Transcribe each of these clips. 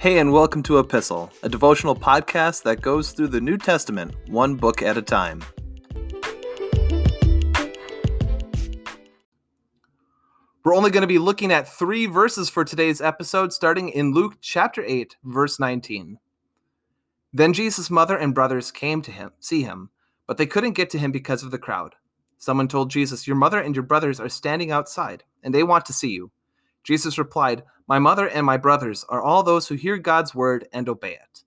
Hey, and welcome to Epistle, a devotional podcast that goes through the New Testament one book at a time. We're only going to be looking at three verses for today's episode, starting in Luke chapter 8, verse 19. Then Jesus' mother and brothers came to him, see him, but they couldn't get to him because of the crowd. Someone told Jesus, Your mother and your brothers are standing outside, and they want to see you. Jesus replied, My mother and my brothers are all those who hear God's word and obey it.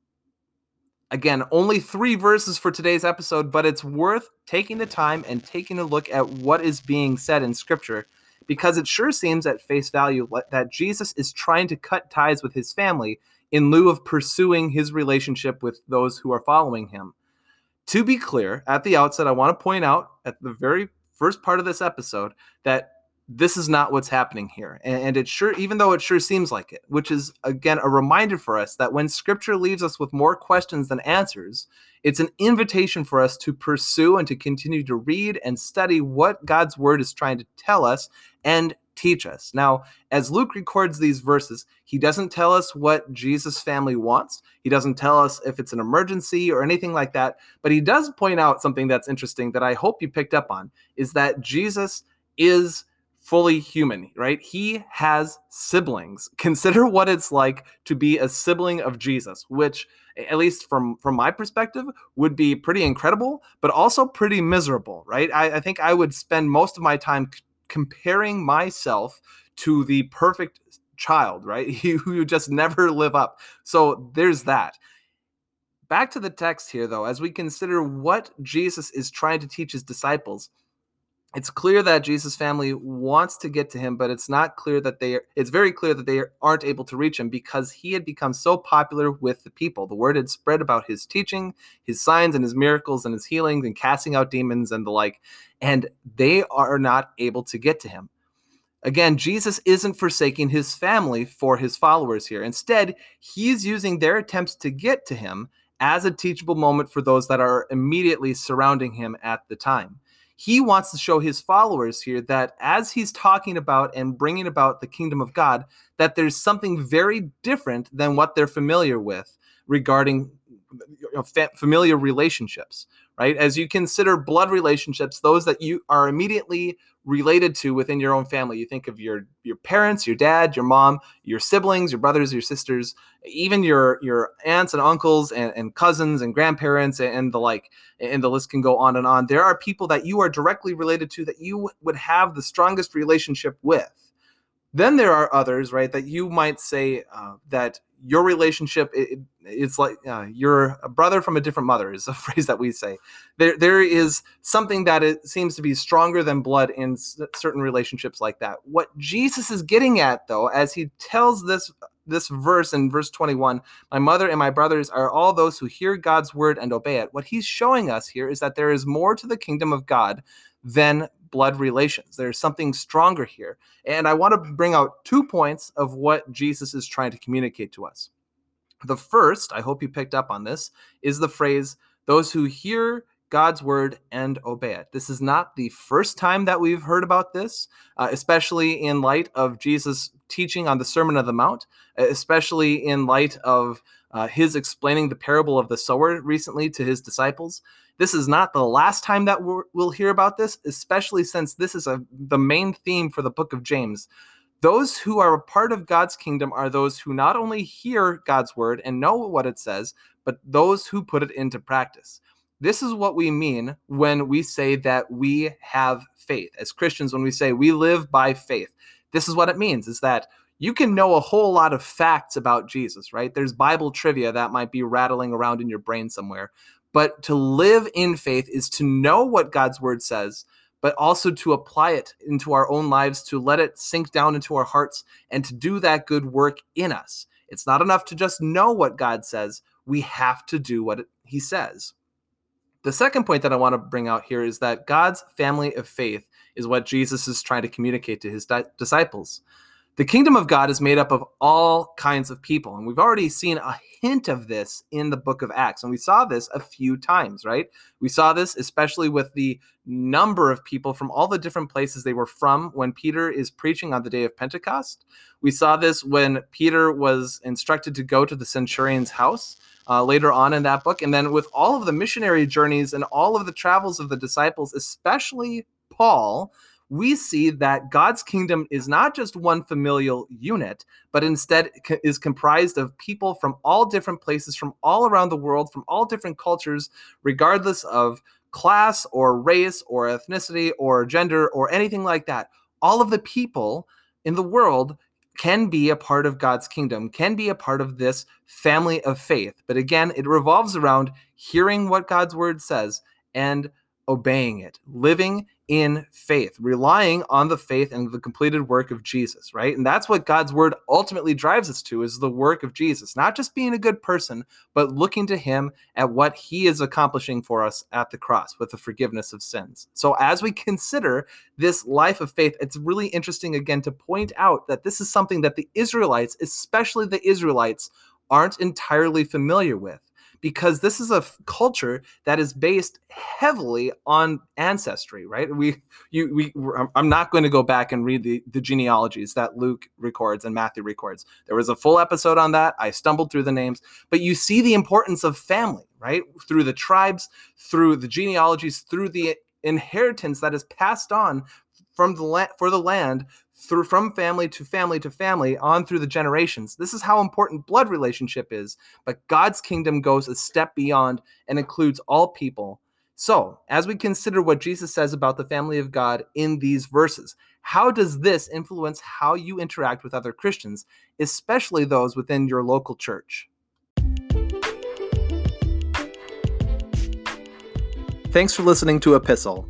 Again, only three verses for today's episode, but it's worth taking the time and taking a look at what is being said in Scripture because it sure seems at face value that Jesus is trying to cut ties with his family in lieu of pursuing his relationship with those who are following him. To be clear, at the outset, I want to point out at the very first part of this episode that this is not what's happening here. And it sure, even though it sure seems like it, which is again a reminder for us that when scripture leaves us with more questions than answers, it's an invitation for us to pursue and to continue to read and study what God's word is trying to tell us and teach us. Now, as Luke records these verses, he doesn't tell us what Jesus' family wants. He doesn't tell us if it's an emergency or anything like that, but he does point out something that's interesting that I hope you picked up on is that Jesus is fully human, right? He has siblings. Consider what it's like to be a sibling of Jesus, which at least from from my perspective would be pretty incredible, but also pretty miserable, right? I, I think I would spend most of my time c- comparing myself to the perfect child, right? Who just never live up. So there's that. Back to the text here, though, as we consider what Jesus is trying to teach his disciples it's clear that Jesus' family wants to get to him, but it's not clear that they it's very clear that they aren't able to reach him because he had become so popular with the people. The word had spread about his teaching, his signs and his miracles and his healings and casting out demons and the like, and they are not able to get to him. Again, Jesus isn't forsaking his family for his followers here. Instead, he's using their attempts to get to him as a teachable moment for those that are immediately surrounding him at the time he wants to show his followers here that as he's talking about and bringing about the kingdom of God, that there's something very different than what they're familiar with regarding familiar relationships right? As you consider blood relationships, those that you are immediately related to within your own family. You think of your your parents, your dad, your mom, your siblings, your brothers, your sisters, even your your aunts and uncles and, and cousins and grandparents and, and the like, and the list can go on and on. There are people that you are directly related to that you would have the strongest relationship with. Then there are others, right, that you might say uh, that your relationship it, it's like uh, you're a brother from a different mother is a phrase that we say. There there is something that it seems to be stronger than blood in s- certain relationships like that. What jesus is getting at though as he tells this this verse in verse 21 my mother and my brothers are all those who hear god's word and obey it. What he's showing us here is that there is more to the kingdom of god than blood relations. There's something stronger here. And I want to bring out two points of what Jesus is trying to communicate to us. The first, I hope you picked up on this, is the phrase, those who hear God's word and obey it. This is not the first time that we've heard about this, uh, especially in light of Jesus' teaching on the Sermon of the Mount, especially in light of uh, his explaining the parable of the sower recently to his disciples. This is not the last time that we will hear about this, especially since this is a, the main theme for the book of James. Those who are a part of God's kingdom are those who not only hear God's word and know what it says, but those who put it into practice. This is what we mean when we say that we have faith. As Christians, when we say we live by faith, this is what it means is that you can know a whole lot of facts about Jesus, right? There's Bible trivia that might be rattling around in your brain somewhere. But to live in faith is to know what God's word says, but also to apply it into our own lives, to let it sink down into our hearts, and to do that good work in us. It's not enough to just know what God says, we have to do what He says. The second point that I want to bring out here is that God's family of faith is what Jesus is trying to communicate to his di- disciples. The kingdom of God is made up of all kinds of people. And we've already seen a hint of this in the book of Acts. And we saw this a few times, right? We saw this especially with the number of people from all the different places they were from when Peter is preaching on the day of Pentecost. We saw this when Peter was instructed to go to the centurion's house. Uh, later on in that book. And then with all of the missionary journeys and all of the travels of the disciples, especially Paul, we see that God's kingdom is not just one familial unit, but instead is comprised of people from all different places, from all around the world, from all different cultures, regardless of class or race or ethnicity or gender or anything like that. All of the people in the world can be a part of God's kingdom, can be a part of this family of faith. But again, it revolves around hearing what God's word says and obeying it, living in faith, relying on the faith and the completed work of Jesus, right? And that's what God's word ultimately drives us to is the work of Jesus, not just being a good person, but looking to him at what he is accomplishing for us at the cross with the forgiveness of sins. So as we consider this life of faith, it's really interesting again to point out that this is something that the Israelites, especially the Israelites, aren't entirely familiar with because this is a f- culture that is based heavily on ancestry, right? We, you, we, I'm not going to go back and read the, the genealogies that Luke records and Matthew records. There was a full episode on that. I stumbled through the names, but you see the importance of family, right? Through the tribes, through the genealogies, through the inheritance that is passed on from the land for the land through from family to family to family on through the generations. This is how important blood relationship is, but God's kingdom goes a step beyond and includes all people. So, as we consider what Jesus says about the family of God in these verses, how does this influence how you interact with other Christians, especially those within your local church? Thanks for listening to Epistle.